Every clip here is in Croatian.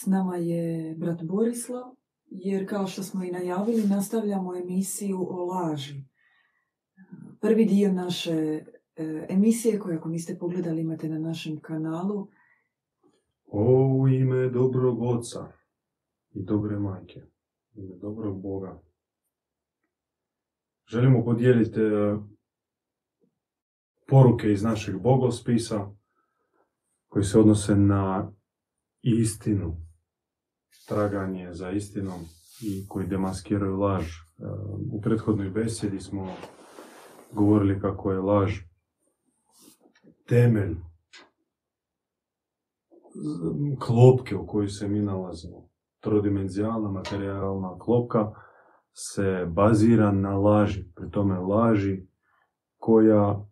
S nama je brat Borislav, jer kao što smo i najavili, nastavljamo emisiju o laži. Prvi dio naše e, emisije, koju ako niste pogledali imate na našem kanalu. O ime dobrog oca i dobre majke, ime dobrog Boga. Želimo podijeliti e, poruke iz našeg bogospisa koji se odnose na istinu, traganje za istinom i koji demaskiraju laž. E, u prethodnoj besedi smo govorili kako je laž temelj klopke u kojoj se mi nalazimo. Trodimenzijalna materijalna klopka se bazira na laži, pri tome laži koja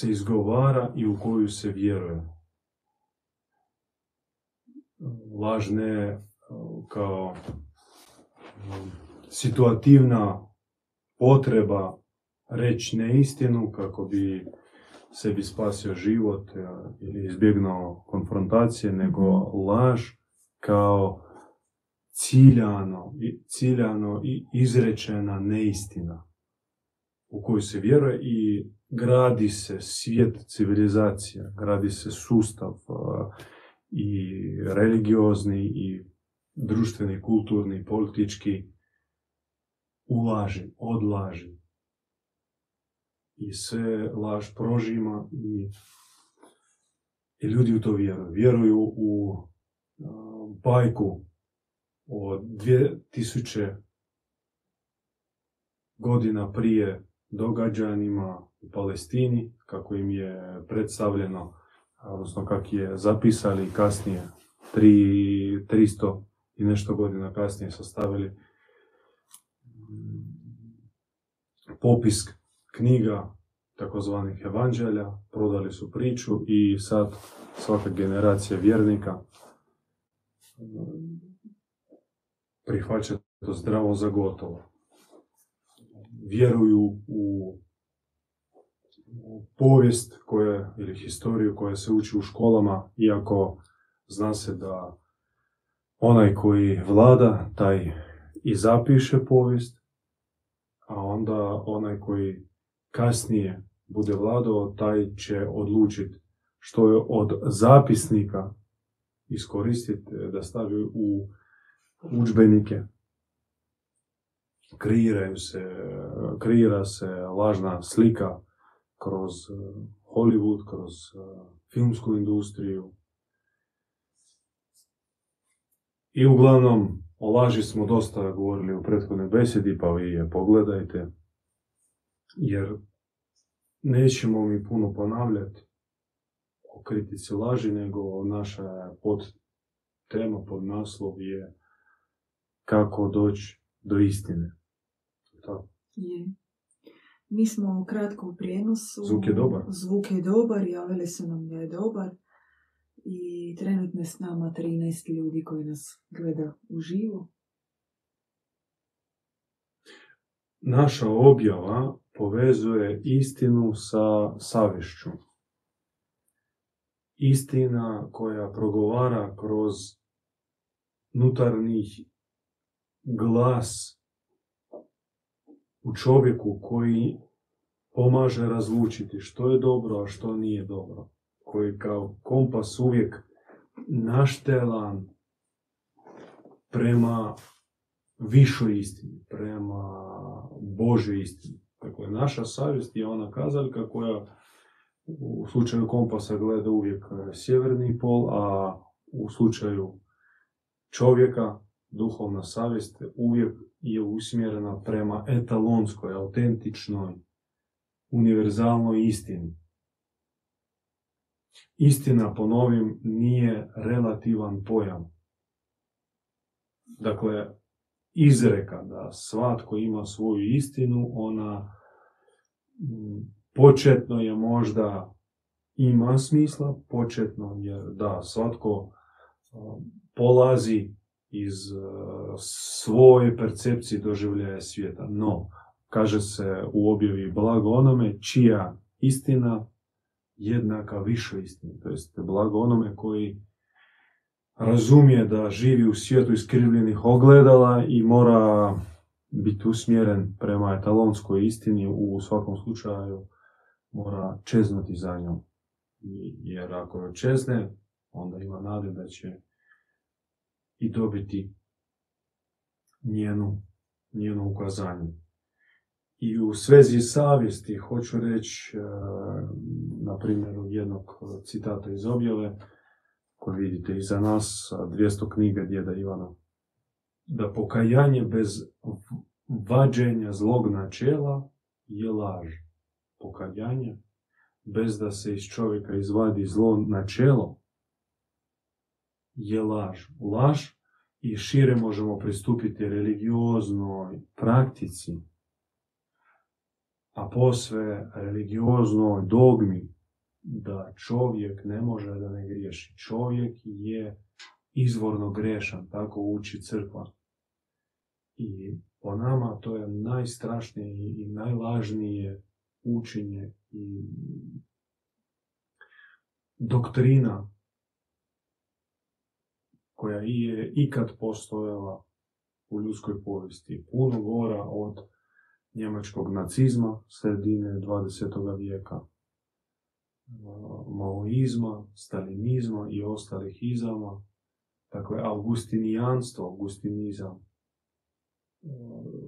se izgovara i u koju se vjeruje. Laž ne kao situativna potreba reći neistinu kako bi sebi spasio život ili izbjegnuo konfrontacije, nego laž kao ciljano, ciljano i izrečena neistina u koju se vjeruje i gradi se svijet civilizacija, gradi se sustav i religiozni i društveni, kulturni, politički ulaži, odlaži. I sve laž prožima i, ljudi u to vjeruju. Vjeruju u bajku od 2000 godina prije događanjima u Palestini, kako im je predstavljeno, odnosno kako je zapisali kasnije, 300 i nešto godina kasnije sastavili popis knjiga takozvanih evanđelja, prodali su priču i sad svaka generacija vjernika prihvaća to zdravo za gotovo. Vjeruju u, povijest koja, ili historiju koja se uči u školama, iako zna se da onaj koji vlada, taj i zapiše povijest, a onda onaj koji kasnije bude vladao, taj će odlučiti što je od zapisnika iskoristiti da stavi u učbenike. Kreiraju se, kreira se lažna slika kroz eh, Hollywood, kroz eh, filmsku industriju. I uglavnom, o laži smo dosta govorili u prethodnoj besedi, pa vi je pogledajte. Jer nećemo mi puno ponavljati o kritici laži, nego naša pod tema, pod naslov je kako doći do istine. Tako. Je. Mi smo kratko u prijenosu. Zvuk je dobar. Zvuk je dobar, javili su nam da je dobar. I trenutno s nama 13 ljudi koji nas gleda uživo. Naša objava povezuje istinu sa savješću. Istina koja progovara kroz nutarnih glas u čovjeku koji pomaže razlučiti što je dobro, a što nije dobro. Koji kao kompas uvijek naštelan prema višoj istini, prema Božoj istini. Dakle, naša savjest je ona kazaljka koja u slučaju kompasa gleda uvijek sjeverni pol, a u slučaju čovjeka duhovna savjest uvijek je usmjerena prema etalonskoj, autentičnoj, univerzalnoj istini. Istina, ponovim, nije relativan pojam. Dakle, izreka da svatko ima svoju istinu, ona početno je možda ima smisla, početno je da svatko polazi iz svoje percepcije doživljaja svijeta. No, kaže se u objavi blago onome čija istina jednaka višoj istini. To jest blago onome koji razumije da živi u svijetu iskrivljenih ogledala i mora biti usmjeren prema etalonskoj istini u svakom slučaju mora čeznuti za njom. Jer ako joj čezne, onda ima nade da će i dobiti njenu, njenu ukazanje. I u svezi savjesti hoću reći, e, na primjeru jednog citata iz objave, koji vidite iza nas, 200 knjiga djeda Ivana, da pokajanje bez vađenja zlog načela je laž. Pokajanje bez da se iz čovjeka izvadi zlo načelo je laž. Laž i šire možemo pristupiti religioznoj praktici, a posve religioznoj dogmi da čovjek ne može da ne griješi. Čovjek je izvorno grešan, tako uči crkva. I po nama to je najstrašnije i najlažnije učenje i doktrina koja je ikad postojala u ljudskoj povijesti. Puno gora od njemačkog nacizma sredine 20. vijeka, maoizma, stalinizma i ostalih izama. Dakle, augustinijanstvo, augustinizam,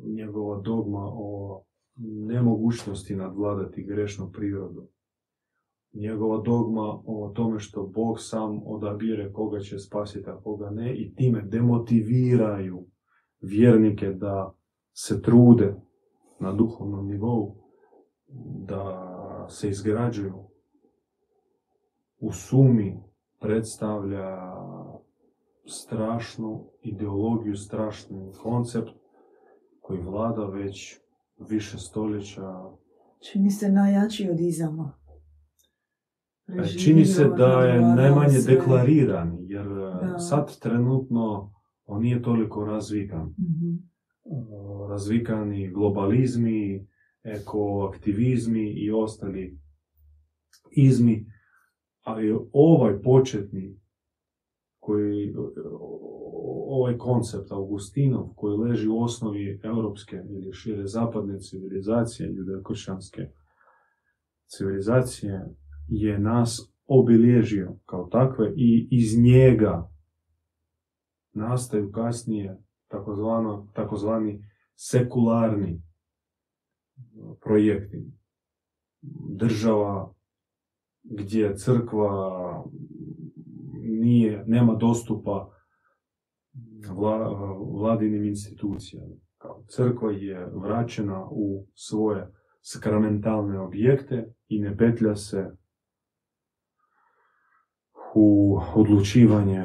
njegova dogma o nemogućnosti nadvladati grešnu prirodu. Njegova dogma o tome što Bog sam odabire koga će spasiti, a koga ne, i time demotiviraju vjernike da se trude na duhovnom nivou, da se izgrađuju. U sumi predstavlja strašnu ideologiju, strašni koncept koji vlada već više stoljeća. Čini se najjači od izama. E, čini se da je najmanje deklariran, jer e, sad trenutno on nije toliko razvikan. mm Razvikani globalizmi, ekoaktivizmi i ostali izmi, ali ovaj početni koji ovaj koncept Augustinov koji leži u osnovi europske ili šire zapadne civilizacije, judeokršćanske civilizacije, je nas obilježio kao takve i iz njega nastaju kasnije takozvani sekularni projekti. Država gdje crkva nije, nema dostupa vladinim institucijama. Kao crkva je vraćena u svoje sakramentalne objekte i ne petlja se u odlučivanje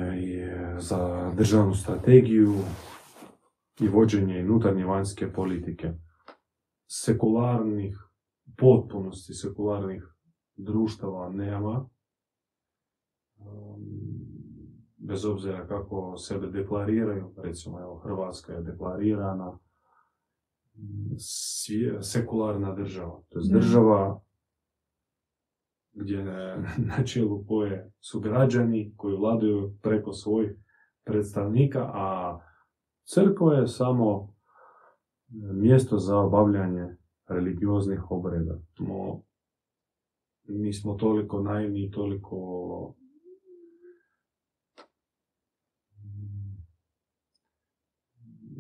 za državnu strategiju i vođenje unutarnje vanjske politike. Sekularnih, potpunosti sekularnih društava nema. Um, bez obzira kako sebe deklariraju, recimo evo Hrvatska je deklarirana sekularna država, to je država gdje na čelu koje su građani koji vladaju preko svojih predstavnika, a crkva je samo mjesto za obavljanje religioznih obreda. No, nismo toliko naivni i toliko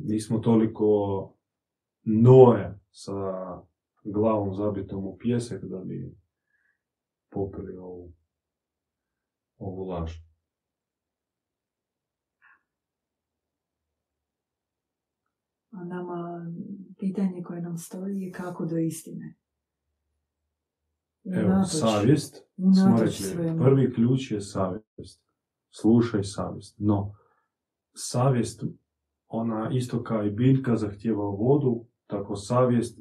nismo toliko noje sa glavom zabitom u pjesek da bi popili ovu, ovu laž. A nama pitanje koje nam stoji je kako do istine. Evo, savjest, smo rekli, prvi ključ je savjest. Slušaj savjest. No, savjest ona isto kao i biljka zahtjeva vodu, tako savjest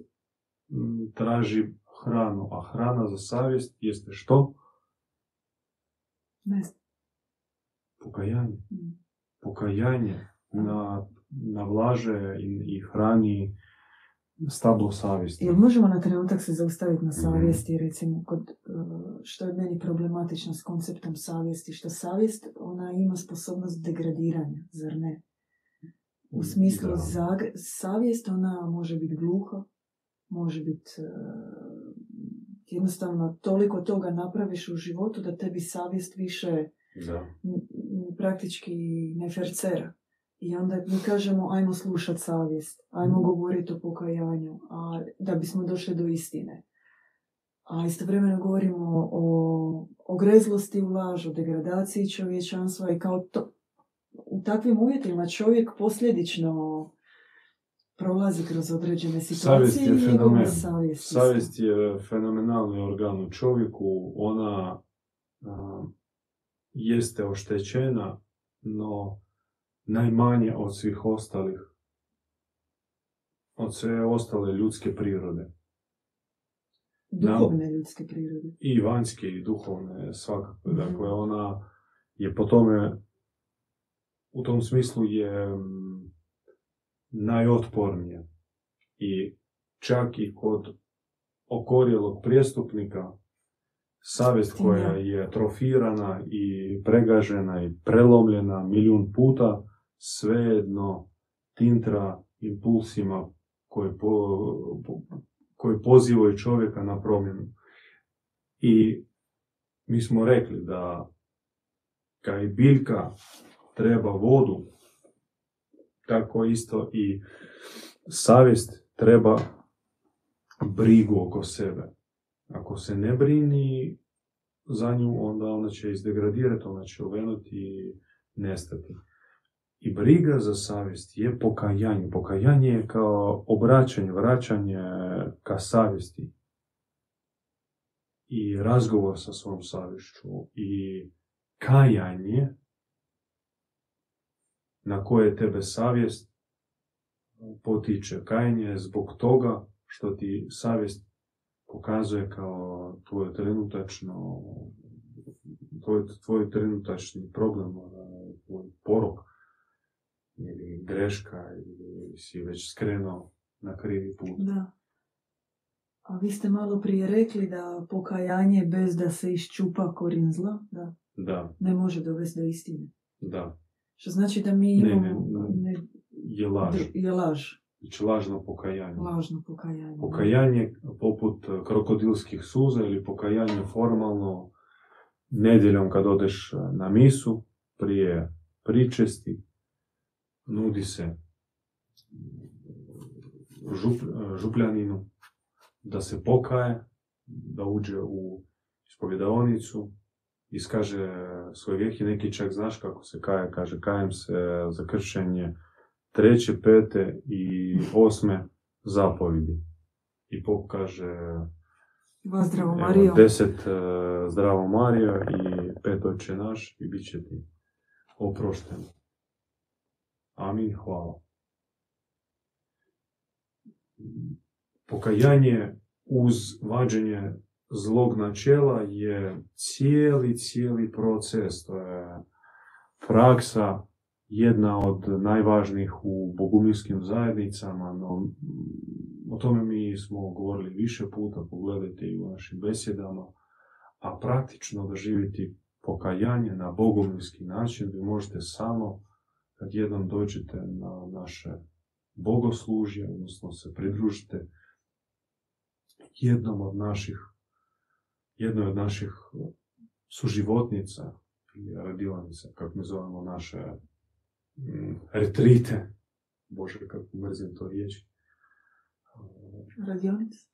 traži hranu, a hrana za savjest jeste što? Ne. Pokajanje. Pokajanje na, navlaže i, i hrani stablo savjesti. Jel možemo na trenutak se zaustaviti na savjesti, recimo, kod, e, što je meni problematično s konceptom savjesti, što savjest, ona ima sposobnost degradiranja, zar ne? U smislu savjest, ona može biti gluha, može biti e, jednostavno toliko toga napraviš u životu da tebi savjest više da. praktički ne fercera. I onda mi kažemo, ajmo slušati savjest, ajmo mhm. govoriti o pokajanju, a, da bismo došli do istine. A istovremeno govorimo o, o grezlosti u lažu, degradaciji čovječanstva i kao to, u takvim uvjetima čovjek posljedično prolazi kroz određene situacije savjest je fenomen. savjest, savjest je fenomenalni organ u čovjeku. Ona a, jeste oštećena, no najmanje od svih ostalih, od sve ostale ljudske prirode. Duhovne ljudske prirode. I vanjske i duhovne svakako. mm Dakle, ona je po tome, u tom smislu je mm, najotpornija. I čak i kod okorjelog prijestupnika, savjest koja je trofirana i pregažena i prelomljena milijun puta, svejedno tintra impulsima koje, po, koje pozivaju čovjeka na promjenu. I mi smo rekli da kaj biljka treba vodu, tako isto i savjest treba brigu oko sebe. Ako se ne brini za nju, onda ona će izdegradirati, ona će uvenuti i nestati. I briga za savjest je pokajanje. Pokajanje je kao obraćanje, vraćanje ka savjesti. I razgovor sa svom savješću. I kajanje na koje tebe savjest potiče. Kajanje je zbog toga što ti savjest pokazuje kao tvoje trenutačno tvoj, tvoj trenutačni problem, tvoj porok ili greška ili si već skrenuo na krivi put. Da. A vi ste malo prije rekli da pokajanje bez da se iščupa korin zla, da, da. ne može dovesti do istine. Da. Što znači da mi imamo... Ne, ne, ne, je laž. Je laž. Znači lažno pokajanje. Lažno pokajanje. Pokajanje poput krokodilskih suza ili pokajanje formalno nedjeljom kad odeš na misu prije pričesti nudi se žup, župljaninu da se pokaje, da uđe u ispovjedaonicu, iskaže svoj vijek i neki čak znaš kako se kaje, kaže kajem se za kršenje treće, pete i osme zapovidi. I pokaže zdravo Mario. deset uh, zdravo Mario i pet oče naš i bit će ti oprošteno. Amin, hvala. Pokajanje uz vađenje zlog načela je cijeli, cijeli proces. To je praksa jedna od najvažnijih u bogumirskim zajednicama, no o tome mi smo govorili više puta, pogledajte i u našim besjedama, a praktično da živjeti pokajanje na bogumirski način vi možete samo kad jednom dođete na naše bogoslužje, odnosno se pridružite jednom od naših, jednoj od naših suživotnica ili radionica, kako mi zovemo naše mm, retrite. Bože, kako mrzim to riječi. Radionice?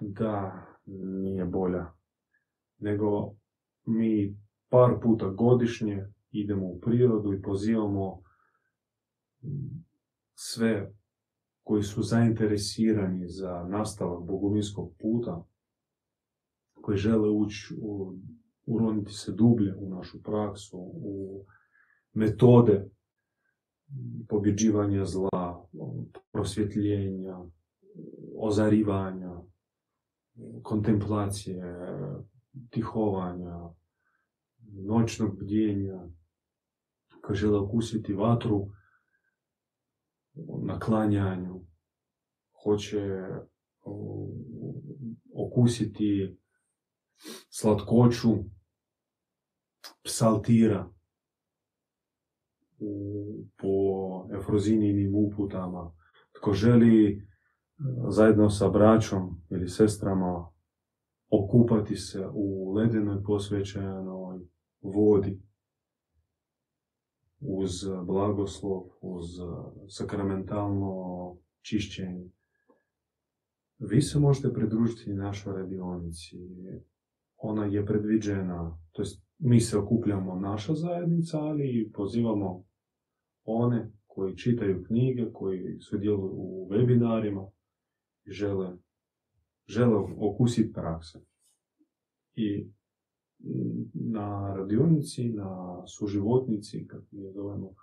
Da, nije bolja. Nego mi par puta godišnje idemo u prirodu i pozivamo sve koji su zainteresirani za nastavak bogovinskog puta, koji žele ući, u, uroniti se dublje u našu praksu, u metode pobjeđivanja zla, prosvjetljenja, ozarivanja, kontemplacije, tihovanja, noćnog bdjenja, koji žele okusiti vatru naklanjanju, hoće okusiti slatkoću psaltira po efrozininim uputama. Tko želi zajedno sa braćom ili sestrama okupati se u ledenoj posvećenoj vodi uz blagoslov, uz sakramentalno čišćenje. Vi se možete pridružiti našoj radionici. Ona je predviđena, to jest mi se okupljamo naša zajednica, ali pozivamo one koji čitaju knjige, koji sudjeluju u webinarima i žele, žele okusiti prakse. I na radionici, na suživotnici, kako je zovemo,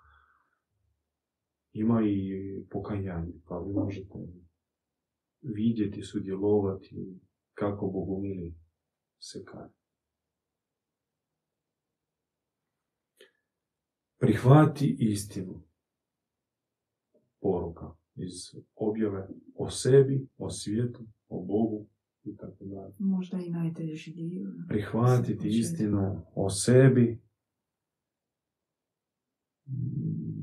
ima i pokajanje, pa vi možete vidjeti, sudjelovati kako Bogumili se kaje. Prihvati istinu poruka iz objave o sebi, o svijetu, o Bogu i tako dalje. Možda i najteži dio. Prihvatiti istinu o sebi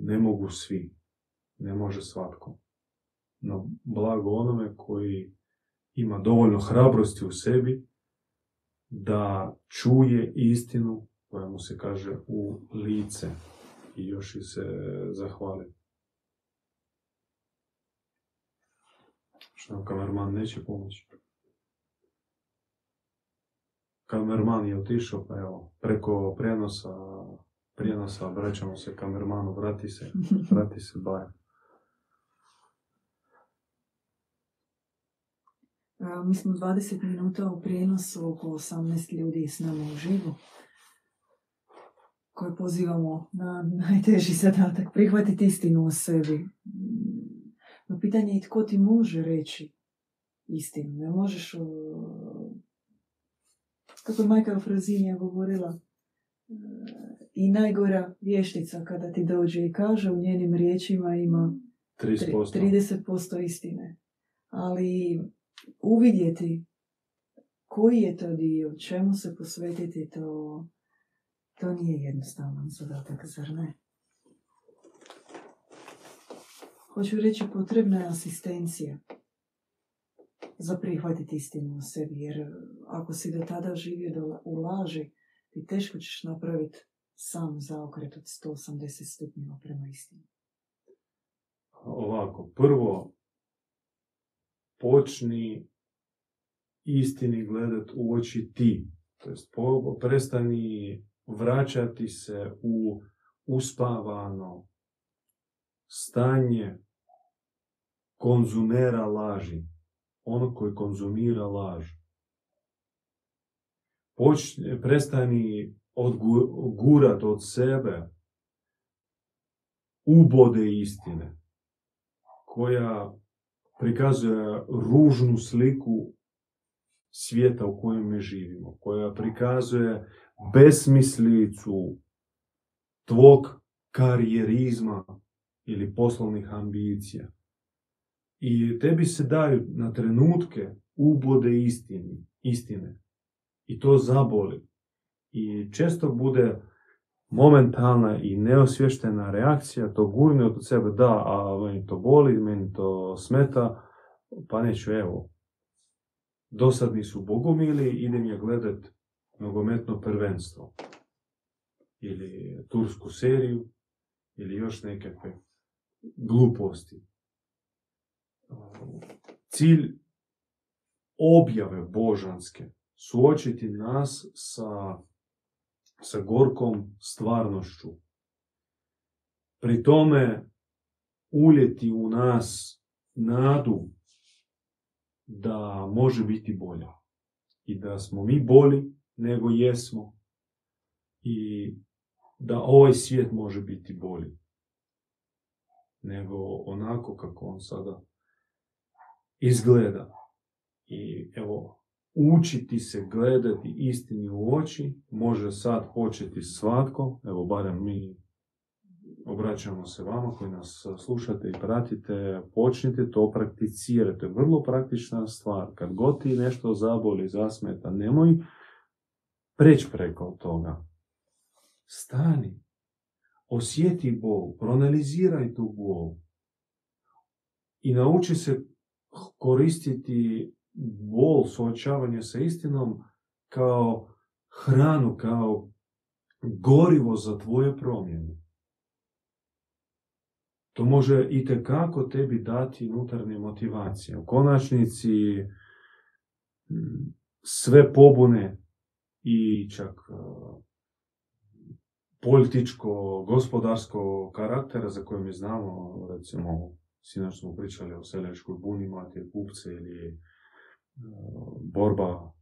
ne mogu svi, ne može svatko. No blago onome koji ima dovoljno hrabrosti u sebi da čuje istinu koja mu se kaže u lice i još i se zahvali. Što nam kamerman neće pomoći? Kamerman je otišao, pa evo, preko prenosa, prijenosa vraćamo se kamermanu, vrati se, vrati se bar. Mi smo 20 minuta u prijenosu, oko 18 ljudi s nama u živu koje pozivamo na najteži zadatak, prihvatiti istinu o sebi. No pitanje je tko ti može reći istinu. Ne možeš... Kako je majka Frazinija govorila, i najgora vještica kada ti dođe i kaže u njenim riječima ima 30%, 30% istine. Ali uvidjeti koji je to dio, čemu se posvetiti, to to nije jednostavan zadatak, zar ne? Hoću reći, potrebna je asistencija za prihvatiti istinu u sebi, jer ako si do tada živio u laži, ti teško ćeš napraviti sam zaokret od 180 stupnjeva prema istini. Ovako, prvo počni istini gledat u oči ti. To jest, prestani vraćati se u uspavano stanje konzumera laži, ono koji konzumira laž. Počne, prestani odgurat od sebe ubode istine, koja prikazuje ružnu sliku svijeta u kojem mi živimo, koja prikazuje besmislicu tvog karijerizma ili poslovnih ambicija. I tebi se daju na trenutke ubode istini, istine. I to zaboli. I često bude momentalna i neosvještena reakcija, to gurne od sebe, da, a meni to boli, meni to smeta, pa neću, evo, dosadni su bogomili, idem je gledat nogometno prvenstvo ili tursku seriju ili još nekakve gluposti. Cilj objave božanske suočiti nas sa, sa gorkom stvarnošću. Pri tome uljeti u nas nadu da može biti bolja i da smo mi boli nego jesmo i da ovaj svijet može biti bolji nego onako kako on sada izgleda. I evo, učiti se gledati istini u oči može sad početi svatko, evo barem mi obraćamo se vama koji nas slušate i pratite, počnite to prakticirati. Vrlo praktična stvar. Kad god ti nešto zaboli, zasmeta, nemoj preći preko toga. Stani. Osjeti bol. Proanaliziraj tu bol. I nauči se koristiti bol, suočavanje sa istinom kao hranu, kao gorivo za tvoje promjene. To može i kako tebi dati unutarnje motivacije. U konačnici sve pobune i čak političko, gospodarsko karaktera za koje mi znamo, recimo, sinoć smo pričali o seljačkoj buni, imate kupce ili borba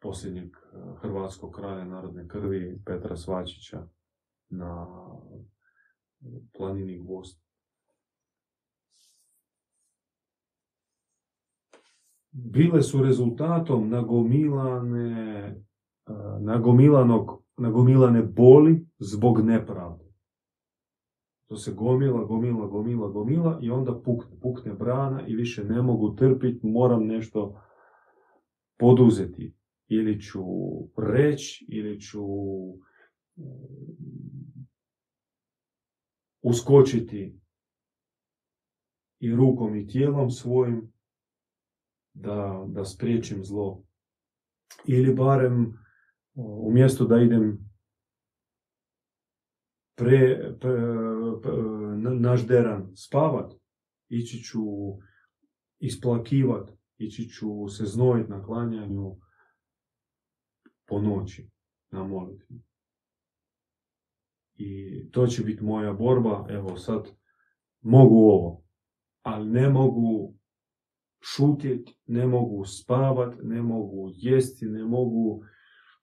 posljednjeg hrvatskog kralja narodne krvi Petra Svačića na planini Gvost. bile su rezultatom nagomilane, nagomilanog, nagomilane boli zbog nepravde. To se gomila, gomila, gomila, gomila i onda pukne, pukne brana i više ne mogu trpiti, moram nešto poduzeti. Ili ću reći, ili ću uskočiti i rukom i tijelom svojim da, da spriječim zlo. Ili barem umjesto da idem pre, pre, naš deran spavat, ići ću isplakivat, ići ću se znojiti na klanjanju po noći na molitvi. I to će biti moja borba, evo sad mogu ovo, ali ne mogu šutjeti, ne mogu spavat, ne mogu jesti, ne mogu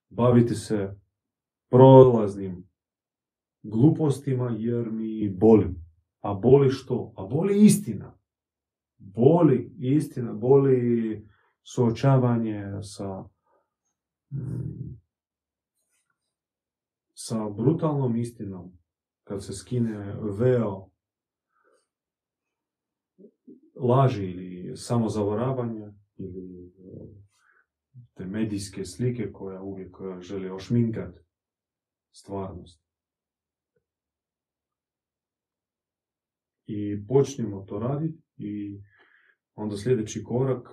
baviti se prolaznim glupostima jer mi boli. A boli što? A boli istina. Boli istina, boli suočavanje sa sa brutalnom istinom kad se skine veo laži ili samozavaravanja ili te medijske slike koja uvijek želi ošminkati stvarnost. I počnemo to raditi i onda sljedeći korak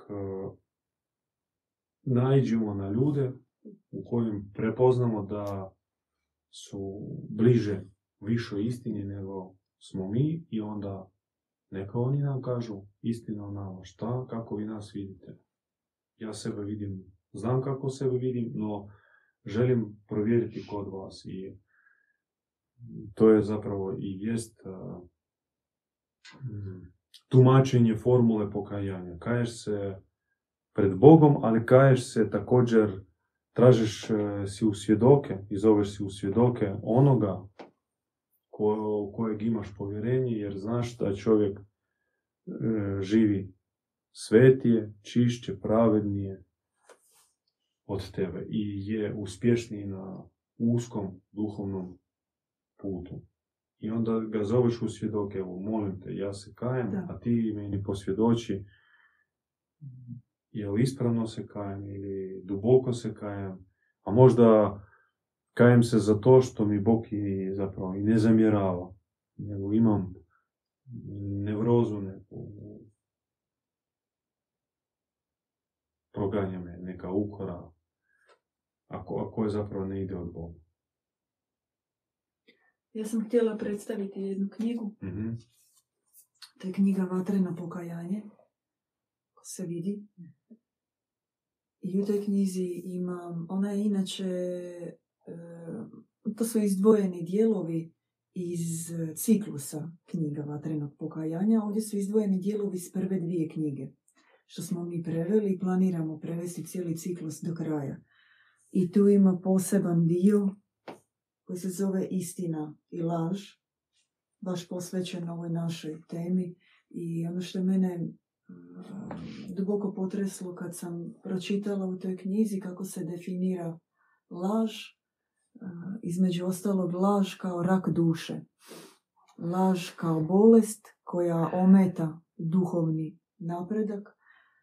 naiđemo na ljude u kojim prepoznamo da su bliže višoj istini nego smo mi i onda neka oni nam kažu istinu o nama, šta, kako vi nas vidite. Ja sebe vidim, znam kako sebe vidim, no želim provjeriti kod vas i to je zapravo i jest tumačenje formule pokajanja. Kaješ se pred Bogom, ali kaješ se također, tražiš e, si u svjedoke i zoveš si u svjedoke onoga ko, kojeg imaš povjerenje, jer znaš da čovjek e, živi svetije, čišće, pravednije od tebe i je uspješniji na uskom duhovnom putu. I onda ga zoveš u svjedoke, evo, molim te, ja se kajem, a ti meni posvjedoči, je li ispravno se kajem ili duboko se kajem, a možda Kajem se za to što mi Bog i zapravo i ne zamjerava, nego imam nevrozu neku, proganja me neka ukora, ako, ako je zapravo ne ide od Boga. Ja sam htjela predstaviti jednu knjigu. mm To je knjiga Vatreno pokajanje. Ko se vidi. I u toj knjizi imam, ona je inače to su izdvojeni dijelovi iz ciklusa knjiga Vatrenog pokajanja. Ovdje su izdvojeni dijelovi iz prve dvije knjige, što smo mi preveli i planiramo prevesti cijeli ciklus do kraja. I tu ima poseban dio koji se zove Istina i laž, baš posvećen ovoj našoj temi. I ono što mene duboko potreslo kad sam pročitala u toj knjizi kako se definira laž, između ostalog laž kao rak duše. laž kao bolest koja ometa duhovni napredak,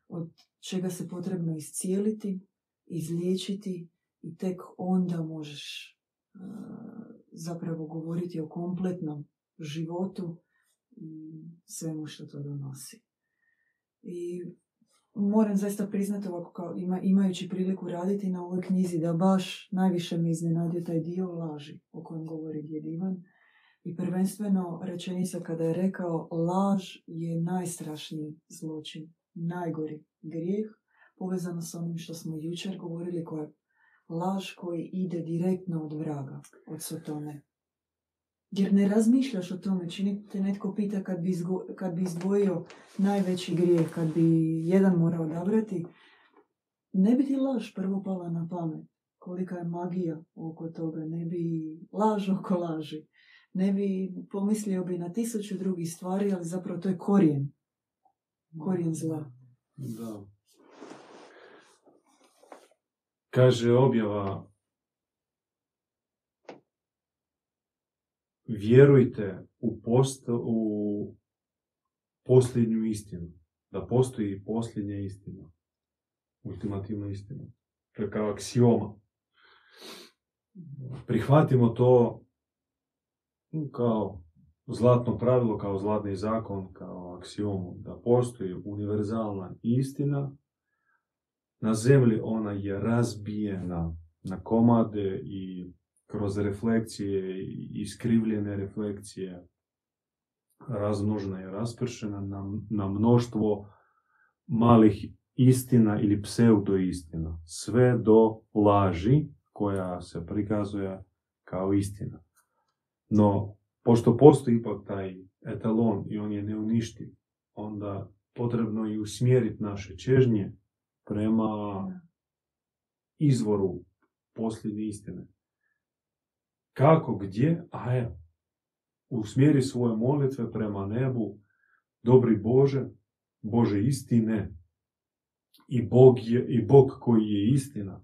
od čega se potrebno iscijeliti, izliječiti i tek onda možeš zapravo govoriti o kompletnom životu i svemu što to donosi. I moram zaista priznati ovako kao ima, imajući priliku raditi na ovoj knjizi da baš najviše me iznenadio taj dio laži o kojem govori djed Ivan. I prvenstveno rečenica kada je rekao laž je najstrašniji zločin, najgori grijeh, povezano s onim što smo jučer govorili, koja laž koji ide direktno od vraga, od Sotone. Jer ne razmišljaš o tome, čini te netko pita kad bi, izgo, kad bi izdvojio najveći grijeh, kad bi jedan morao odabrati, ne bi ti laž prvo pala na pamet. Kolika je magija oko toga, ne bi laž oko laži. Ne bi pomislio bi na tisuću drugih stvari, ali zapravo to je korijen. Korijen zla. Da. Kaže objava vjerujte u, post, u posljednju istinu. Da postoji posljednja istina. Ultimativna istina. To je kao aksioma. Prihvatimo to kao zlatno pravilo, kao zlatni zakon, kao aksiomu. Da postoji univerzalna istina. Na zemlji ona je razbijena na komade i kroz refleksije, iskrivljene refleksije, razmnožena i raspršena na, na mnoštvo malih istina ili pseudoistina, sve do laži koja se prikazuje kao istina. No, pošto postoji ipak taj etalon i on je neuništiv, onda potrebno je usmjeriti naše čežnje prema izvoru posljednje istine. Kako, gdje? A evo, usmjeri svoje molitve prema nebu, dobri Bože, Bože istine, i Bog, je, i Bog koji je istina,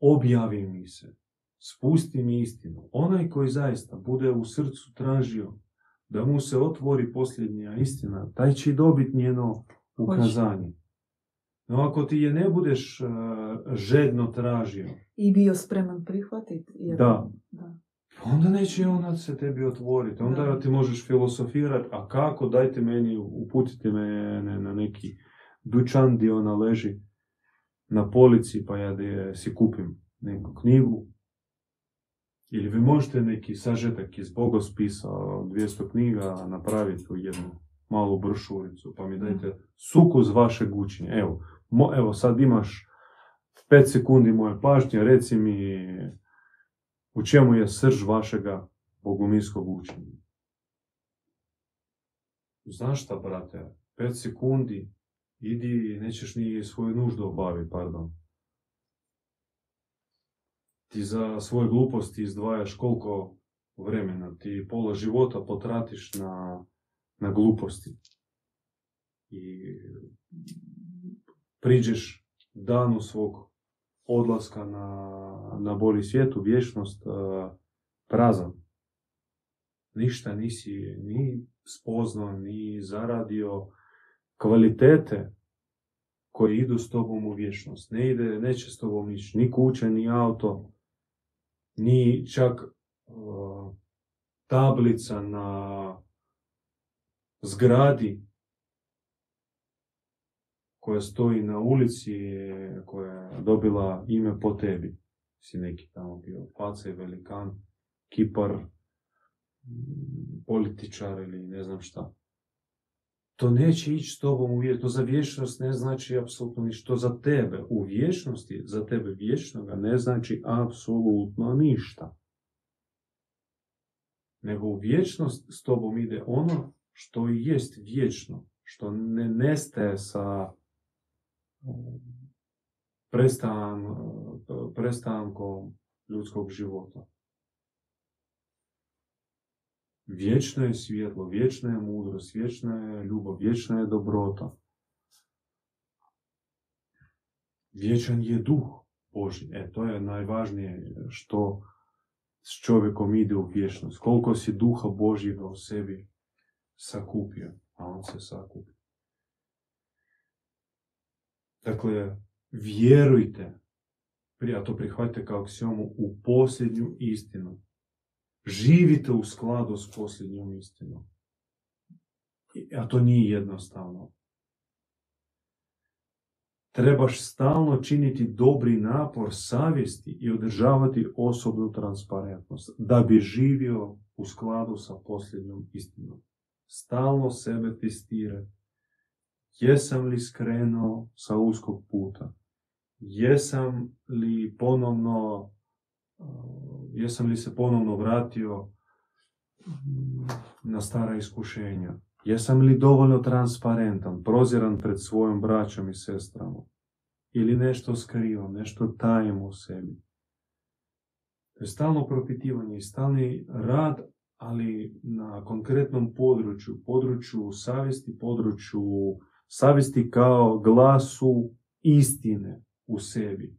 objavi mi se, spusti mi istinu. Onaj koji zaista bude u srcu tražio da mu se otvori posljednja istina, taj će dobiti njeno ukazanje. No ako ti je ne budeš uh, žedno tražio... I bio spreman prihvatiti. Jer... Da. da. Onda neće ona se tebi otvoriti. Onda da. ti možeš filosofirati, a kako, dajte meni, uputite me na neki dućan gdje ona leži na polici, pa ja da je si kupim neku knjigu. Ili vi možete neki sažetak iz bogospisa, 200 knjiga, napraviti u jednu malu brošuricu, pa mi dajte sukus vašeg učenja. Evo, Mo, evo sad imaš 5 sekundi moje pažnje, reci mi u čemu je srž vašega boguminskog učenja. Znaš šta, brate, 5 sekundi, idi, nećeš ni svoju nuždu obavi, pardon. Ti za svoje gluposti izdvajaš koliko vremena, ti pola života potratiš na, na gluposti. I priđeš danu svog odlaska na, na boli svijetu, vječnost, uh, prazan. Ništa nisi ni spoznao, ni zaradio kvalitete koje idu s tobom u vječnost. Ne ide, neće s tobom ići ni kuća, ni auto, ni čak uh, tablica na zgradi koja stoji na ulici, koja je dobila ime po tebi. Si neki tamo bio pacej, velikan, kipar, političar ili ne znam šta. To neće ići s tobom u vječnost. To za vječnost ne znači apsolutno ništa. To za tebe u vječnosti, za tebe vječnoga ne znači apsolutno ništa. Nego u vječnost s tobom ide ono što i jest vječno, što ne nestaje sa prestan, prestankom ljudskog života. Vječno je svjetlo, vječna je mudrost, vječna je ljubav, vječna je dobrota. Vječan je duh Boži. E, to je najvažnije što s čovjekom ide u vječnost, koliko si duha Božjega u sebi sakupio, a on se sakupi. Dakle, vjerujte, a to prihvatite kao aksiomu, u posljednju istinu. Živite u skladu s posljednjom istinom. A to nije jednostavno. Trebaš stalno činiti dobri napor savjesti i održavati osobnu transparentnost, da bi živio u skladu sa posljednjom istinom. Stalno sebe testirati. Jesam li skrenuo sa uskog puta? Jesam li ponovno, jesam li se ponovno vratio na stara iskušenja? Jesam li dovoljno transparentan, proziran pred svojom braćom i sestrama? Ili nešto skrivam, nešto tajem u sebi? To je stalno propitivanje i stalni rad, ali na konkretnom području, području savjesti, području savjesti kao glasu istine u sebi.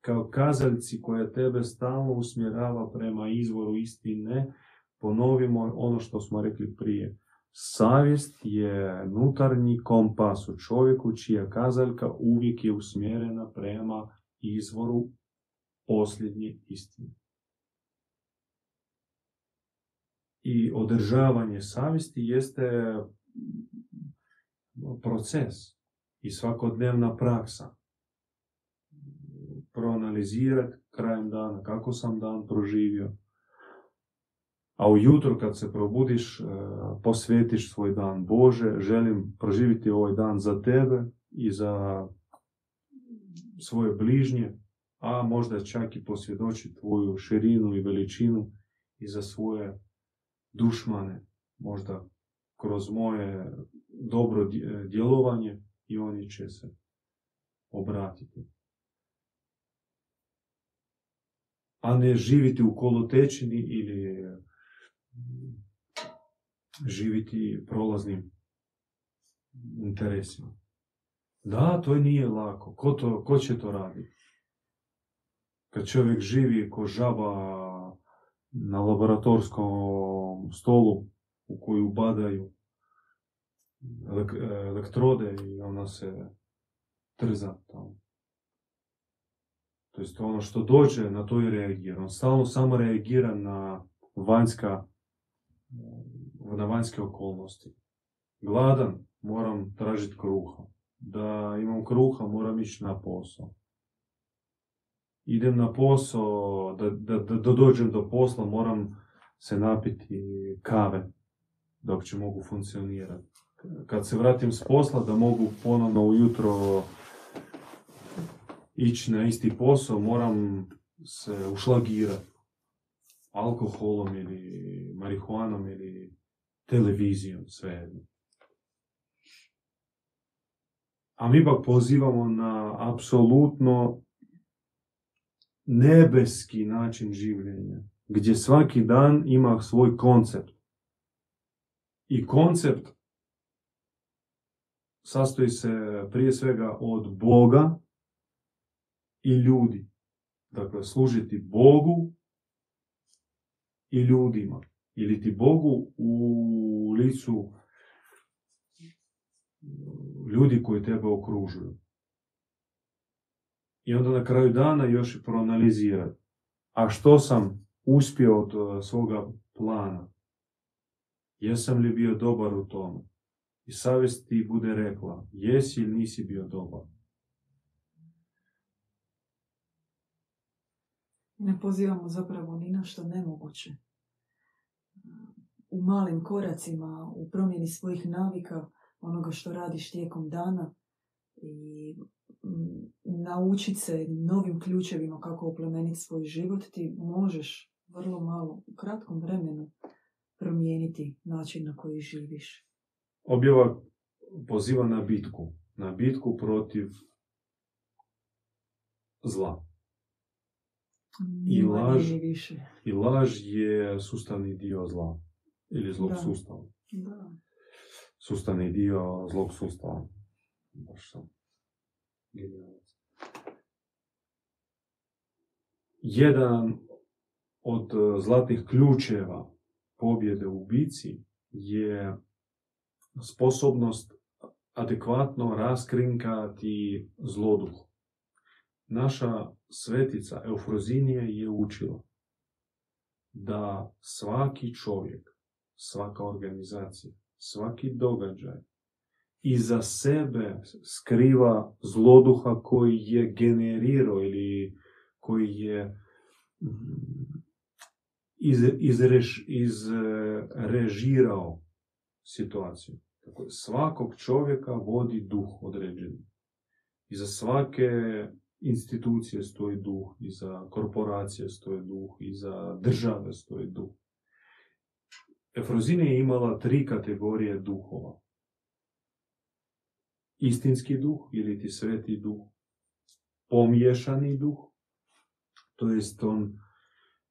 Kao kazalici koja tebe stalno usmjerava prema izvoru istine, ponovimo ono što smo rekli prije. Savjest je nutarnji kompas u čovjeku čija kazaljka uvijek je usmjerena prema izvoru posljednje istine. I održavanje savjesti jeste proces i svakodnevna praksa. Proanalizirati krajem dana kako sam dan proživio, a ujutro kad se probudiš, e, posvetiš svoj dan. Bože, želim proživiti ovaj dan za tebe i za svoje bližnje, a možda čak i posvjedočiti tvoju širinu i veličinu i za svoje dušmane, možda kroz moje dobro djelovanje i oni će se obratiti. A ne živiti u kolotečini ili živiti prolaznim interesima. Da, to nije lako. Ko, to, ko će to raditi? Kad čovjek živi ko žaba na laboratorskom stolu u koju badaju elektrode i ona se trza tamo. To jest ono što dođe, na to i reagira. On stalno samo reagira na vanjska na vanjske okolnosti. Gladan, moram tražiti kruha. Da imam kruha, moram ići na posao. Idem na posao, da, da, da dođem do posla, moram se napiti kave dok će mogu funkcionirati. Kad se vratim s posla, da mogu ponovno ujutro ići na isti posao, moram se ušlagirati alkoholom ili marihuanom ili televizijom, svejedno. A mi pak pozivamo na apsolutno nebeski način življenja, gdje svaki dan ima svoj koncept. I koncept sastoji se prije svega od Boga i ljudi. Dakle, služiti Bogu i ljudima. Ili ti Bogu u licu ljudi koji tebe okružuju. I onda na kraju dana još i proanalizirati. A što sam uspio od e, svoga plana? Jesam li bio dobar u tome? I savjest ti bude rekla, jesi ili nisi bio dobar? Ne pozivamo zapravo ni na što nemoguće. U malim koracima, u promjeni svojih navika, onoga što radiš tijekom dana i mm, naučiti se novim ključevima kako oplemeniti svoj život, ti možeš vrlo malo, u kratkom vremenu, promijeniti način na koji živiš. Objava poziva na bitku, na bitku protiv zla. I laž, I laž je sustavni dio zla. Ili zlog sustava. Da. Sustavni dio zlog sustava. Baš sam. Jedan od e, zlatnih ključeva pobjede u bici je sposobnost adekvatno raskrinkati zloduh. Naša svetica Eufrozinije je učila da svaki čovjek, svaka organizacija, svaki događaj iza sebe skriva zloduha koji je generirao ili koji je mm, izrežirao situaciju. Tako, svakog čovjeka vodi duh određeni. Iza svake institucije stoji duh, iza korporacije stoji duh, iza države stoji duh. Efrozina je imala tri kategorije duhova. Istinski duh ili ti sveti duh, pomiješani duh, to jest on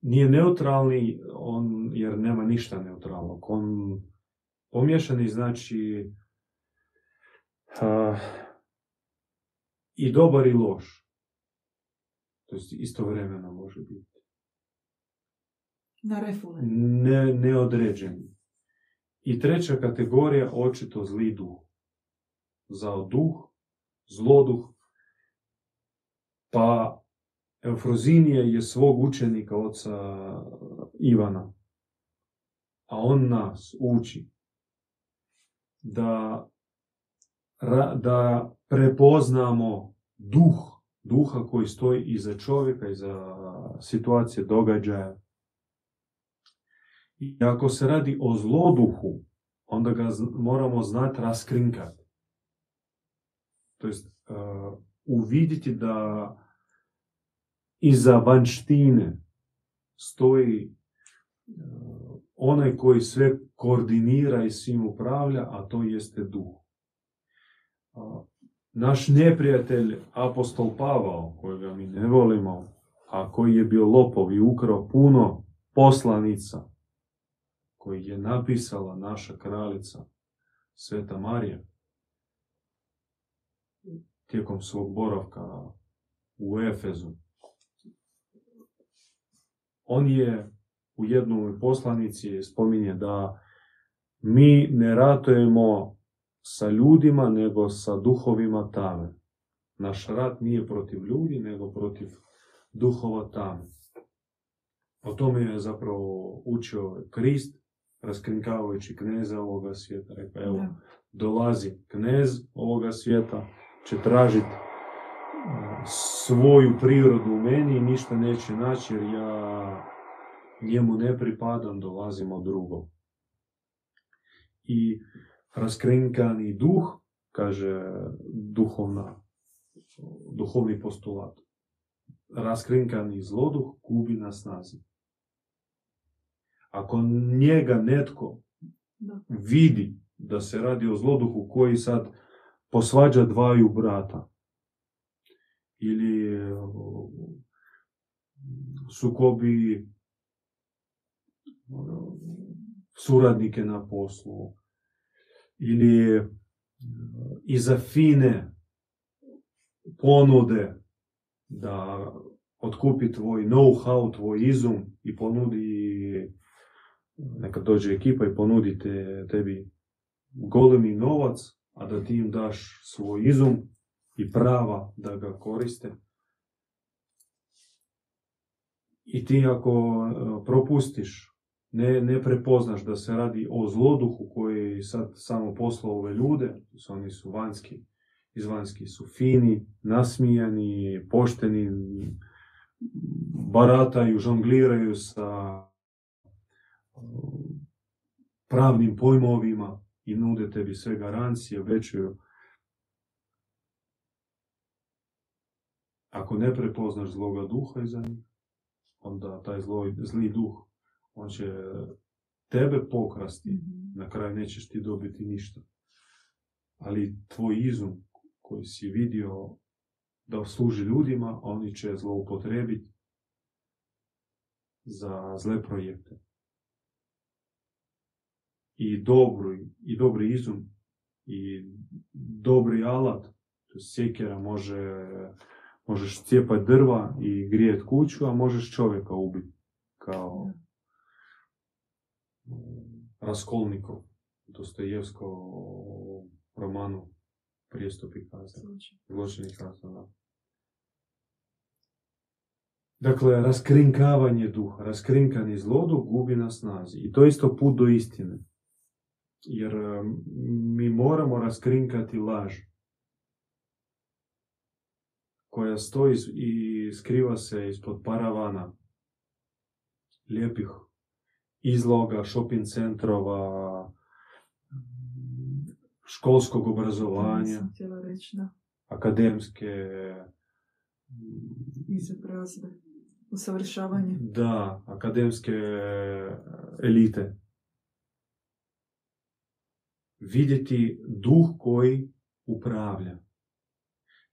nije neutralni, on, jer nema ništa neutralnog. On pomiješani znači i dobar i loš. To jest istovremeno može biti. Na refule. Ne, neodređeni. I treća kategorija, očito zli duh. Zao duh, zloduh. Pa Eufrozinije je svog učenika, oca Ivana. A on nas uči da, da prepoznamo duh, duha koji stoji iza čovjeka, iza situacije, događaja. I ako se radi o zloduhu, onda ga moramo znati raskrinkati. To jest, uh, uviditi da iza vanštine stoji uh, onaj koji sve koordinira i svim upravlja, a to jeste duh. Naš neprijatelj, apostol Pavao, kojega mi ne volimo, a koji je bio lopov i ukrao puno poslanica, koji je napisala naša kraljica, Sveta Marija, tijekom svog boravka u Efezu. On je u jednoj poslanici spominje da mi ne ratujemo sa ljudima, nego sa duhovima tame. Naš rat nije protiv ljudi, nego protiv duhova tame. O tome je zapravo učio Krist, raskrinkavajući kneza ovoga svijeta. Rekao, evo, dolazi knez ovoga svijeta, će tražiti svoju prirodu u meni i ništa neće naći jer ja njemu ne pripadam, dolazim od drugog. I raskrinkani duh, kaže duhovna, duhovni postulat, raskrinkani zloduh gubi na snazi. Ako njega netko vidi da se radi o zloduhu koji sad posvađa dvaju brata ili sukobi suradnike na poslu ili e, iza fine ponude da otkupi tvoj know-how, tvoj izum i ponudi, neka dođe ekipa i ponudi tebi golemi novac, a da ti im daš svoj izum i prava da ga koriste. I ti ako e, propustiš ne, ne prepoznaš da se radi o zloduhu koji sad samo poslao ove ljude, oni su vanjski, izvanjski su fini, nasmijani, pošteni, barataju, žongliraju sa pravnim pojmovima i nude tebi sve garancije, obećaju. Ako ne prepoznaš zloga duha iza njih, onda taj zli duh on će tebe pokrasti, mhm. na kraju nećeš ti dobiti ništa. Ali tvoj izum koji si vidio da služi ljudima, oni će zloupotrebiti za zle projekte. I dobri, i dobri izum i dobri alat, to sjekera može, možeš cijepati drva i grijet kuću, a možeš čovjeka ubiti kao Raskolnikov, Dostojevsko romanu Prijestup i kazna. Zločin i kazna, da. Dakle, raskrinkavanje duha, raskrinkani zloduh gubi na snazi. I to je isto put do istine. Jer mi moramo raskrinkati laž koja stoji i skriva se ispod paravana lijepih izloga, shopping centrova, školskog obrazovanja, akademske izobrazbe, usavršavanje. Da, akademske elite. Vidjeti duh koji upravlja.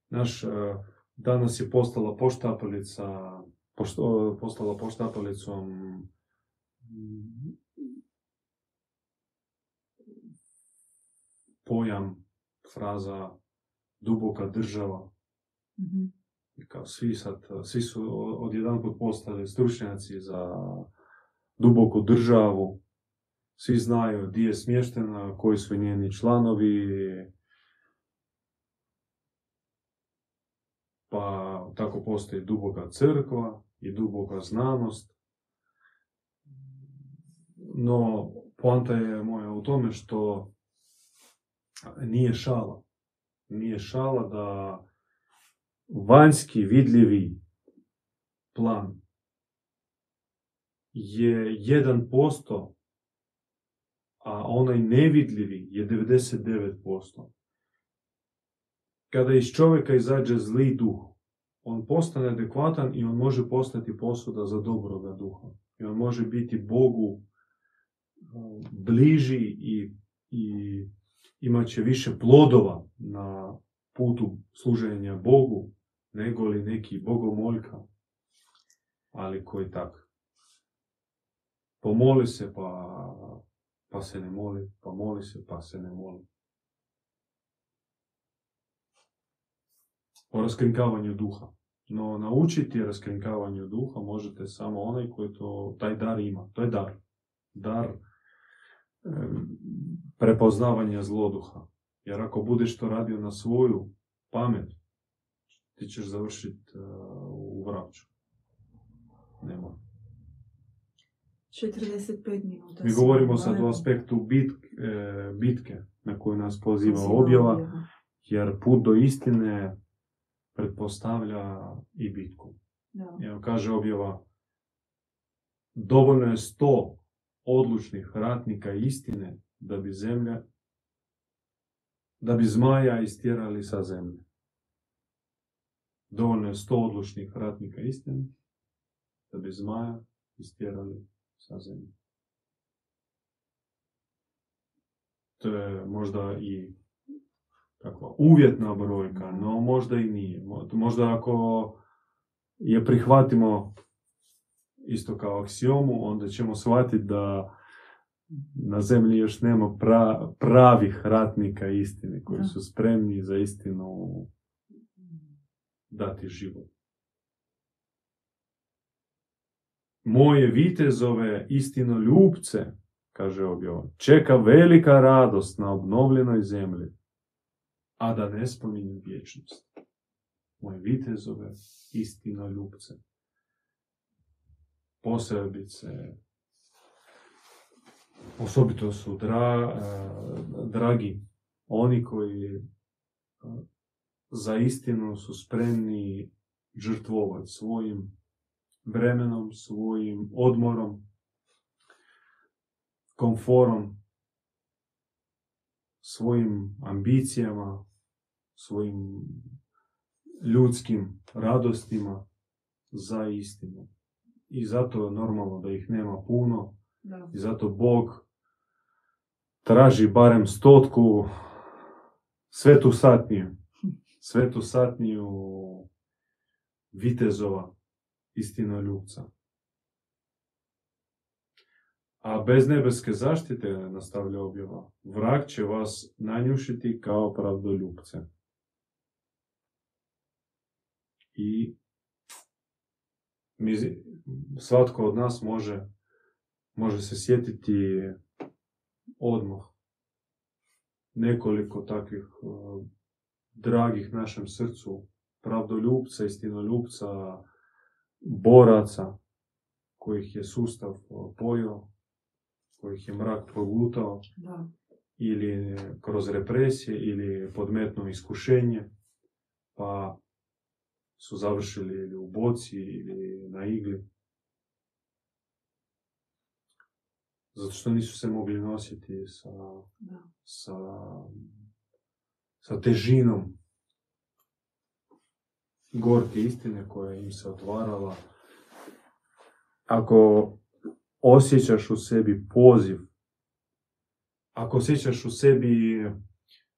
Naš, eh, danas je postala poštapalica, postala poštapalicom pojam, fraza duboka država. mm Kao svi, sad, svi su odjedanput postali stručnjaci za duboku državu. Svi znaju gdje je smještena, koji su njeni članovi. Pa tako postoji duboka crkva i duboka znanost. No, poanta je moja u tome što nije šala. Nije šala da vanjski vidljivi plan je 1%, a onaj nevidljivi je 99%. Kada iz čovjeka izađe zli duh, on postane adekvatan i on može postati posuda za dobroga duha. I on može biti Bogu bliži i, i imat će više plodova na putu služenja Bogu nego li neki bogomoljka, ali koji tak. Pomoli se pa, pa se ne moli, pa moli se pa se ne moli. O raskrinkavanju duha. No naučiti raskrinkavanju duha možete samo onaj koji to, taj dar ima. To je dar. Dar prepoznavanja zloduha. Jer ako budeš to radio na svoju pamet, ti ćeš završiti e, u vraću. Nema. 45 minuta. Mi govorimo sad o aspektu e, bitke na koju nas poziva objava, jer put do istine pretpostavlja i bitku. Evo kaže objava, dovoljno je sto odlučnih ratnika istine da bi zemlja, da bi zmaja istjerali sa zemlje. Dovoljno je sto odlučnih ratnika istine da bi zmaja istjerali sa zemlje. To je možda i takva uvjetna brojka, no možda i nije. Možda ako je prihvatimo isto kao aksiomu, onda ćemo shvatiti da na zemlji još nema pravih ratnika istine koji su spremni za istinu dati život. Moje vitezove istinoljubce, kaže objava, čeka velika radost na obnovljenoj zemlji, a da ne spominjem vječnost. Moje vitezove istinoljubce posebice osobito su dra, dragi oni koji za istinu su spremni žrtvovati svojim vremenom, svojim odmorom, komforom, svojim ambicijama, svojim ljudskim radostima za istinu i zato je normalno da ih nema puno da. i zato Bog traži barem stotku svetu satniju, svetu satniju vitezova istinoljubca. A bez nebeske zaštite, nastavlja objava, vrag će vas nanjušiti kao pravdoljubce. I mi svatko od nas može, može se sjetiti odmah nekoliko takvih uh, dragih našem srcu, pravdoljubca, istinoljubca, boraca, kojih je sustav uh, pojao, kojih je mrak progutao, Da. ili kroz represije, ili podmetno iskušenje, pa su završili ili u boci, ili na igli. Zato što nisu se mogli nositi sa, Da. sa, sa težinom gorke istine koja im se otvarala. Ako osjećaš u sebi poziv, ako osjećaš u sebi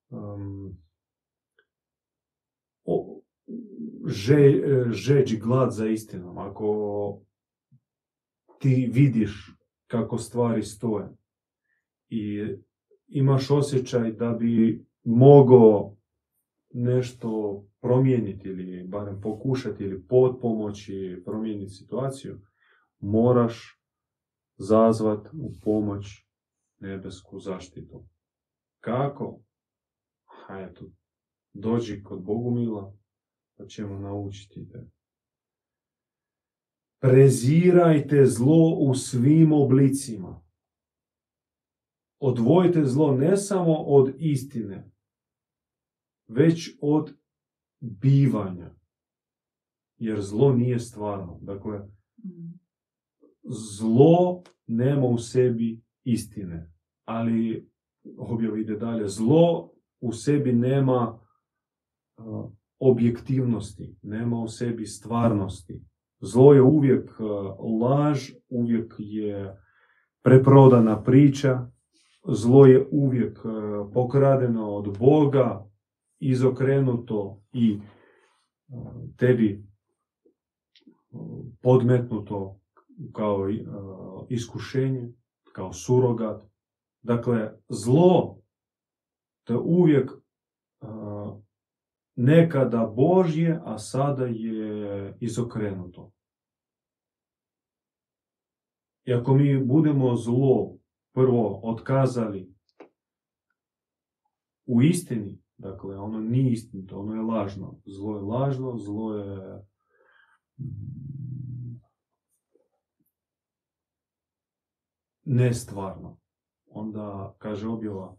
um, o- že, žeđ glad za istinom, ako ti vidiš kako stvari stoje i imaš osjećaj da bi mogao nešto promijeniti ili barem pokušati ili pomoći promijeniti situaciju, moraš zazvat u pomoć nebesku zaštitu. Kako? Ha, eto, dođi kod Bogumila, pa ćemo naučiti te. Prezirajte zlo u svim oblicima. Odvojite zlo ne samo od istine, već od bivanja. Jer zlo nije stvarno. Dakle, zlo nema u sebi istine. Ali, objav ide dalje, zlo u sebi nema objektivnosti, nema u sebi stvarnosti. Zlo je uvijek uh, laž, uvijek je preprodana priča, zlo je uvijek uh, pokradeno od Boga, izokrenuto i uh, tebi podmetnuto kao iskušenje, kao surogat. Dakle, zlo to je uvijek nekada Božje, a sada je izokrenuto. I ako mi budemo zlo prvo otkazali u istini, dakle ono nije istinito, ono je lažno. Zlo je lažno, zlo je mm, nestvarno. Onda kaže objava,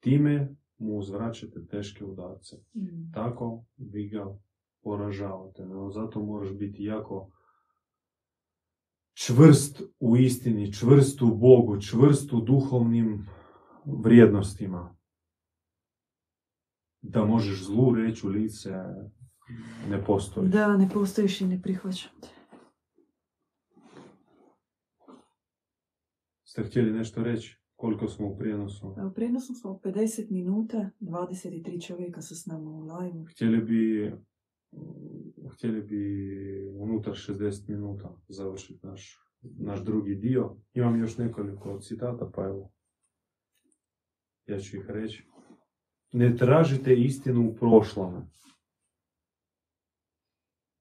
time mu uzvraćate teške udarce. Mm. Tako vi ga poražavate. No, zato moraš biti jako čvrst u istini, čvrst u Bogu, čvrst u duhovnim vrijednostima. Da možeš zlu reći u lice, ne postoji. Da, ne postojiš i ne prihvaćam te. Ste htjeli nešto reći? Koliko smo u prijenosu? Evo, prenosom smo 50 minuta, 23 čovjeka su s nama u live. Htjeli bi, htjeli bi unutar 60 minuta završiti naš, naš drugi dio. Imam još nekoliko citata, pa evo, ja ću ih reći. Ne tražite istinu u prošlome.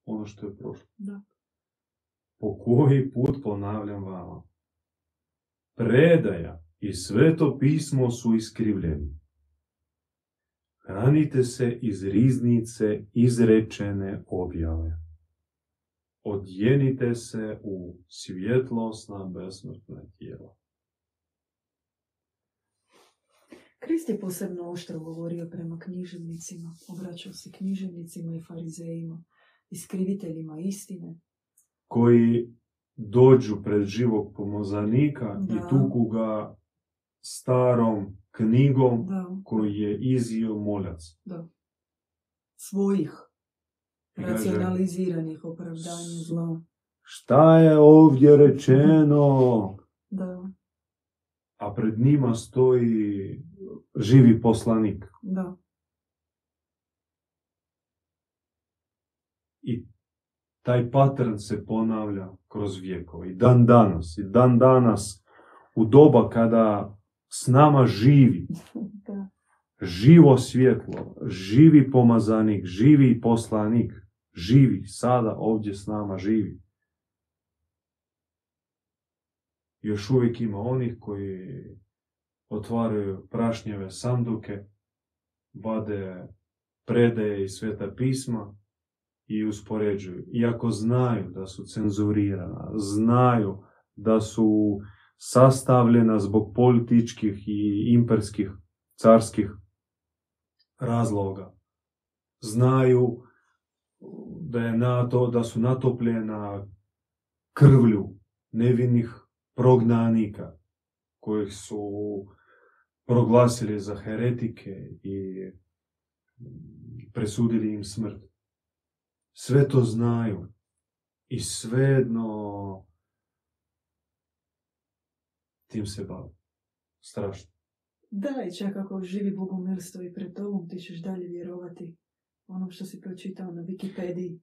Ono što je prošlo. Da. Po koji put ponavljam vama. Predaja i sveto pismo su iskrivljeni. Hranite se iz riznice izrečene objave. Odjenite se u svjetlosna besmrtna tijela. Krist je posebno oštro govorio prema književnicima, obraćao se književnicima i farizejima, iskriviteljima istine. Koji dođu pred živog pomozanika Da. i tuku ga starom knjigom Da, koji je izio moljac. da. Svojih racionaliziranih opravdanja zla. Šta je ovdje rečeno? Da, A pred njima stoji živi poslanik. da. I taj pattern se ponavlja kroz vjekove. I dan danas, i dan danas, u doba kada s nama živi, živo svjetlo, živi pomazanik, živi poslanik, živi, sada ovdje s nama živi. još uvijek ima onih koji otvaraju prašnjeve sanduke, vade predaje i sveta pisma i uspoređuju. Iako znaju da su cenzurirana, znaju da su sastavljena zbog političkih i imperskih carskih razloga. Znaju da, je nato, da su natopljena krvlju nevinih prognanika kojih su proglasili za heretike i presudili im smrt. Sve to znaju i svejedno tim se bave. Strašno. Da, i čak ako živi bogomilstvo i pred tobom, ti ćeš dalje vjerovati ono što si pročitao na Wikipediji.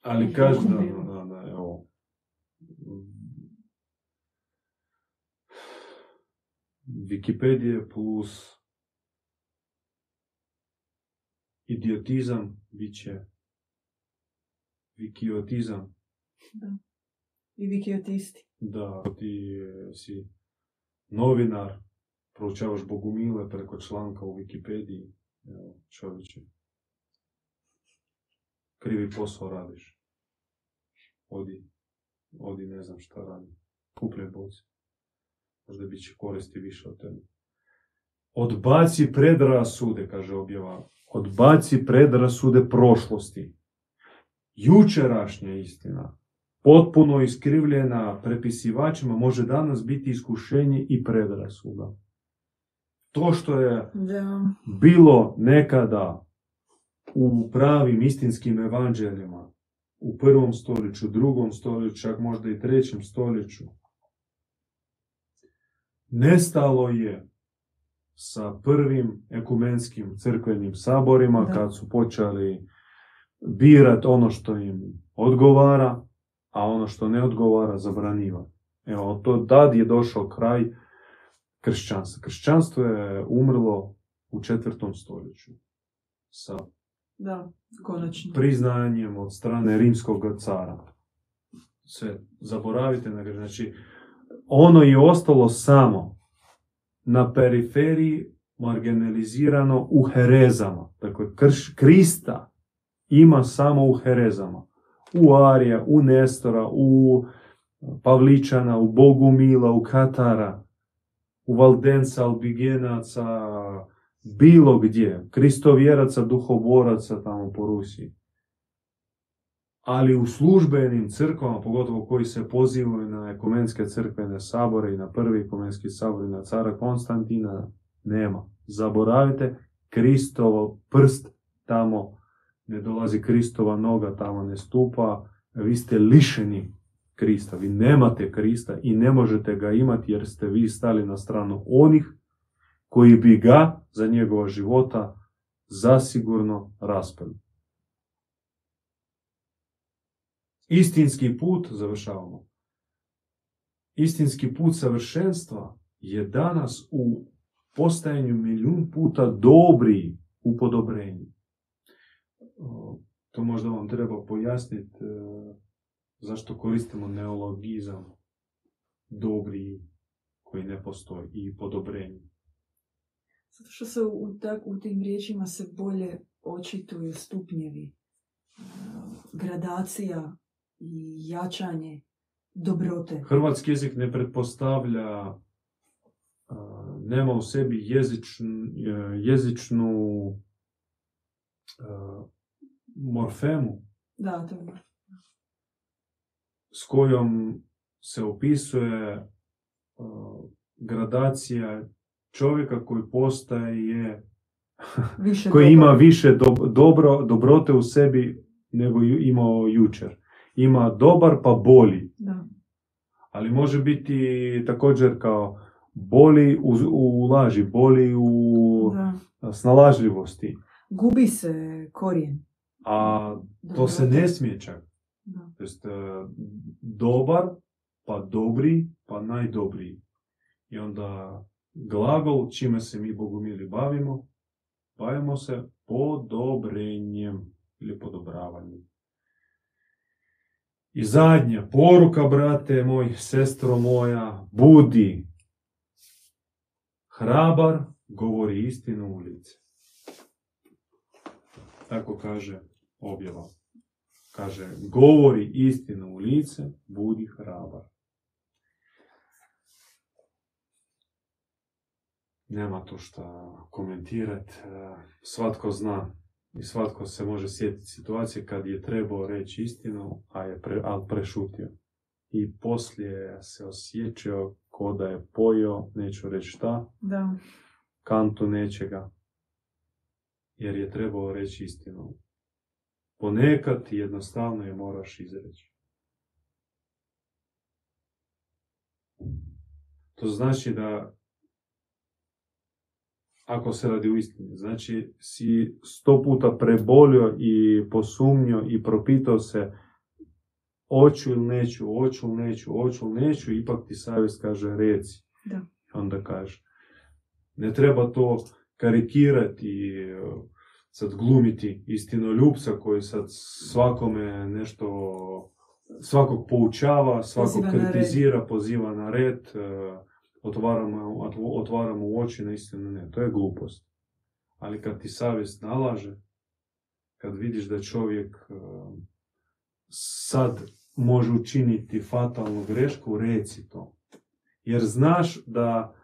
Ali kažem, da, da, da, evo, Wikipedija plus idiotizam bit će wikiotizam. Da. I wikiotisti. Da, ti si novinar, proučavaš bogumile preko članka u Wikipediji. Čovječe. Krivi posao radiš. Odi, odi ne znam šta radi. Kupljaj boci. Možda bit će koristi više od tebe. Odbaci predrasude, kaže objava. Odbaci predrasude prošlosti. Jučerašnja istina, potpuno iskrivljena prepisivačima, može danas biti iskušenje i predrasuda. To što je Da. bilo nekada u pravim istinskim evanđeljima, u prvom stoljeću, drugom stoljeću, čak možda i trećem stoljeću, nestalo je sa prvim ekumenskim crkvenim saborima Da. kad su počeli birat ono što im odgovara, a ono što ne odgovara zabraniva. Evo, to tad je došao kraj kršćanstva. Kršćanstvo je umrlo u četvrtom stoljeću sa Da, konačno. priznanjem od strane rimskog cara. Sve, zaboravite na Znači, ono je ostalo samo na periferiji, marginalizirano u herezama. Dakle, krš, Krista ima samo u herezama. U Arija, u Nestora, u Pavličana, u Bogumila, u Katara, u Valdenca, Albigenaca, bilo gdje. Kristovjeraca, duhoboraca tamo po Rusiji. Ali u službenim crkvama, pogotovo koji se pozivaju na ekumenske crkvene sabore i na prvi ekumenski sabor i na cara Konstantina, nema. Zaboravite, Kristovo prst tamo ne dolazi, Kristova noga tamo ne stupa, vi ste lišeni Krista, vi nemate Krista i ne možete ga imati jer ste vi stali na stranu onih koji bi ga za njegova života zasigurno raspali. Istinski put, završavamo, istinski put savršenstva je danas u postajanju milijun puta dobri u podobrenju. To možda vam treba pojasniti e, zašto koristimo neologizam dobri koji ne postoji i podobrenje. Zato što se u, tak, u tim riječima se bolje očituju stupnjevi, uh, gradacija i jačanje dobrote. Hrvatski jezik ne pretpostavlja, a, nema u sebi jezičn, e, jezičnu morfemu Da, to je. s kojom se opisuje a, gradacija čovjeka koji postaje, Više koji ima više dob- dobro, dobrote u sebi nego ju imao jučer. Ima dobar pa bolji. Da. ali može biti također kao boli u, u laži, boli u da. snalažljivosti. Gubi se korijen. A to se ne smije čak. To jest, e, dobar, pa dobri, pa najdobriji. I onda glagol čime se mi bogumili bavimo, bavimo se podobrenjem ili podobravanjem. I zadnja poruka, brate moj, sestro moja, budi hrabar, govori istinu u lice. Tako kaže objava. Kaže, govori istinu u lice, budi hrabar. Nema tu šta komentirati. Svatko zna i svatko se može sjetiti situacije kad je trebao reći istinu, a je pre, ali prešutio. I poslije se osjećao ko da je pojio, neću reći šta, Da. kantu nečega, jer je trebao reći istinu. Ponekad jednostavno je moraš izreći. To znači da ako se radi u istini, znači si sto puta prebolio i posumnio i propitao se hoću ili neću, hoću ili neću, hoću ili neću, ipak ti savjest kaže reci. Da. Onda kaže. Ne treba to karikirati i sad glumiti istinoljupca koji sad svakome nešto, svakog poučava, svakog Poziva na kritizira, poziva na red, uh, otvaramo, otvaramo u oči na istinu. Ne, to je glupost. Ali kad ti savjest nalaže, kad vidiš da čovjek uh, sad može učiniti fatalnu grešku, reci to. Jer znaš da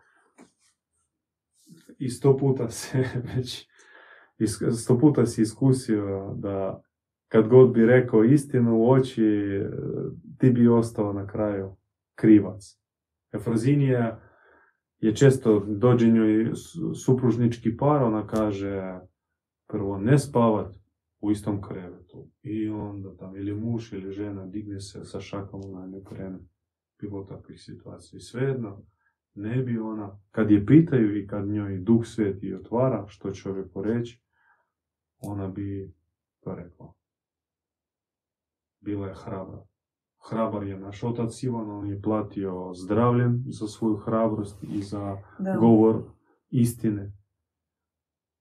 i sto puta se već sto puta si iskusio da kad god bi rekao istinu u oči, e, ti bi ostao na kraju krivac. Efrozinija je često dođe njoj su- supružnički par, ona kaže prvo ne spavat u istom krevetu. I onda tam ili muž ili žena digne se sa šakom na nju krene. Bilo takvih situacija. Svejedno, ne bi ona, kad je pitaju i kad njoj duh sveti otvara što čovjeku reći, ona bi to rekla. Bila je hrabra. Hrabar je naš otac Ivan, on je platio zdravljem za svoju hrabrost i za Da. govor istine.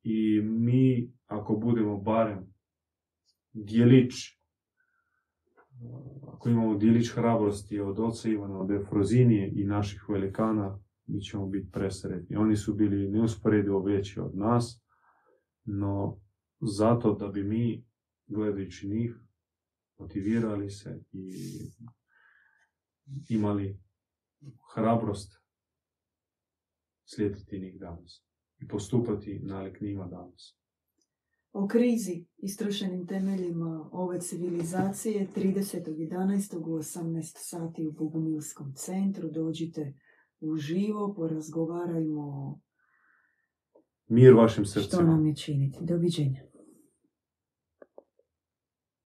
I mi, ako budemo barem dijelić, ako imamo dijelić hrabrosti od oca Ivana, od Efrozinije i naših velikana, mi ćemo biti presretni. Oni su bili neusporedivo veći od nas, no zato da bi mi, gledajući njih, motivirali se i imali hrabrost slijediti njih danas i postupati nalik njima danas. O krizi i strušenim temeljima ove civilizacije 30.11. u 18 sati u Bogumilskom centru. Dođite uživo, porazgovarajmo Mir vašim što srcima. nam je činiti. Doviđenja.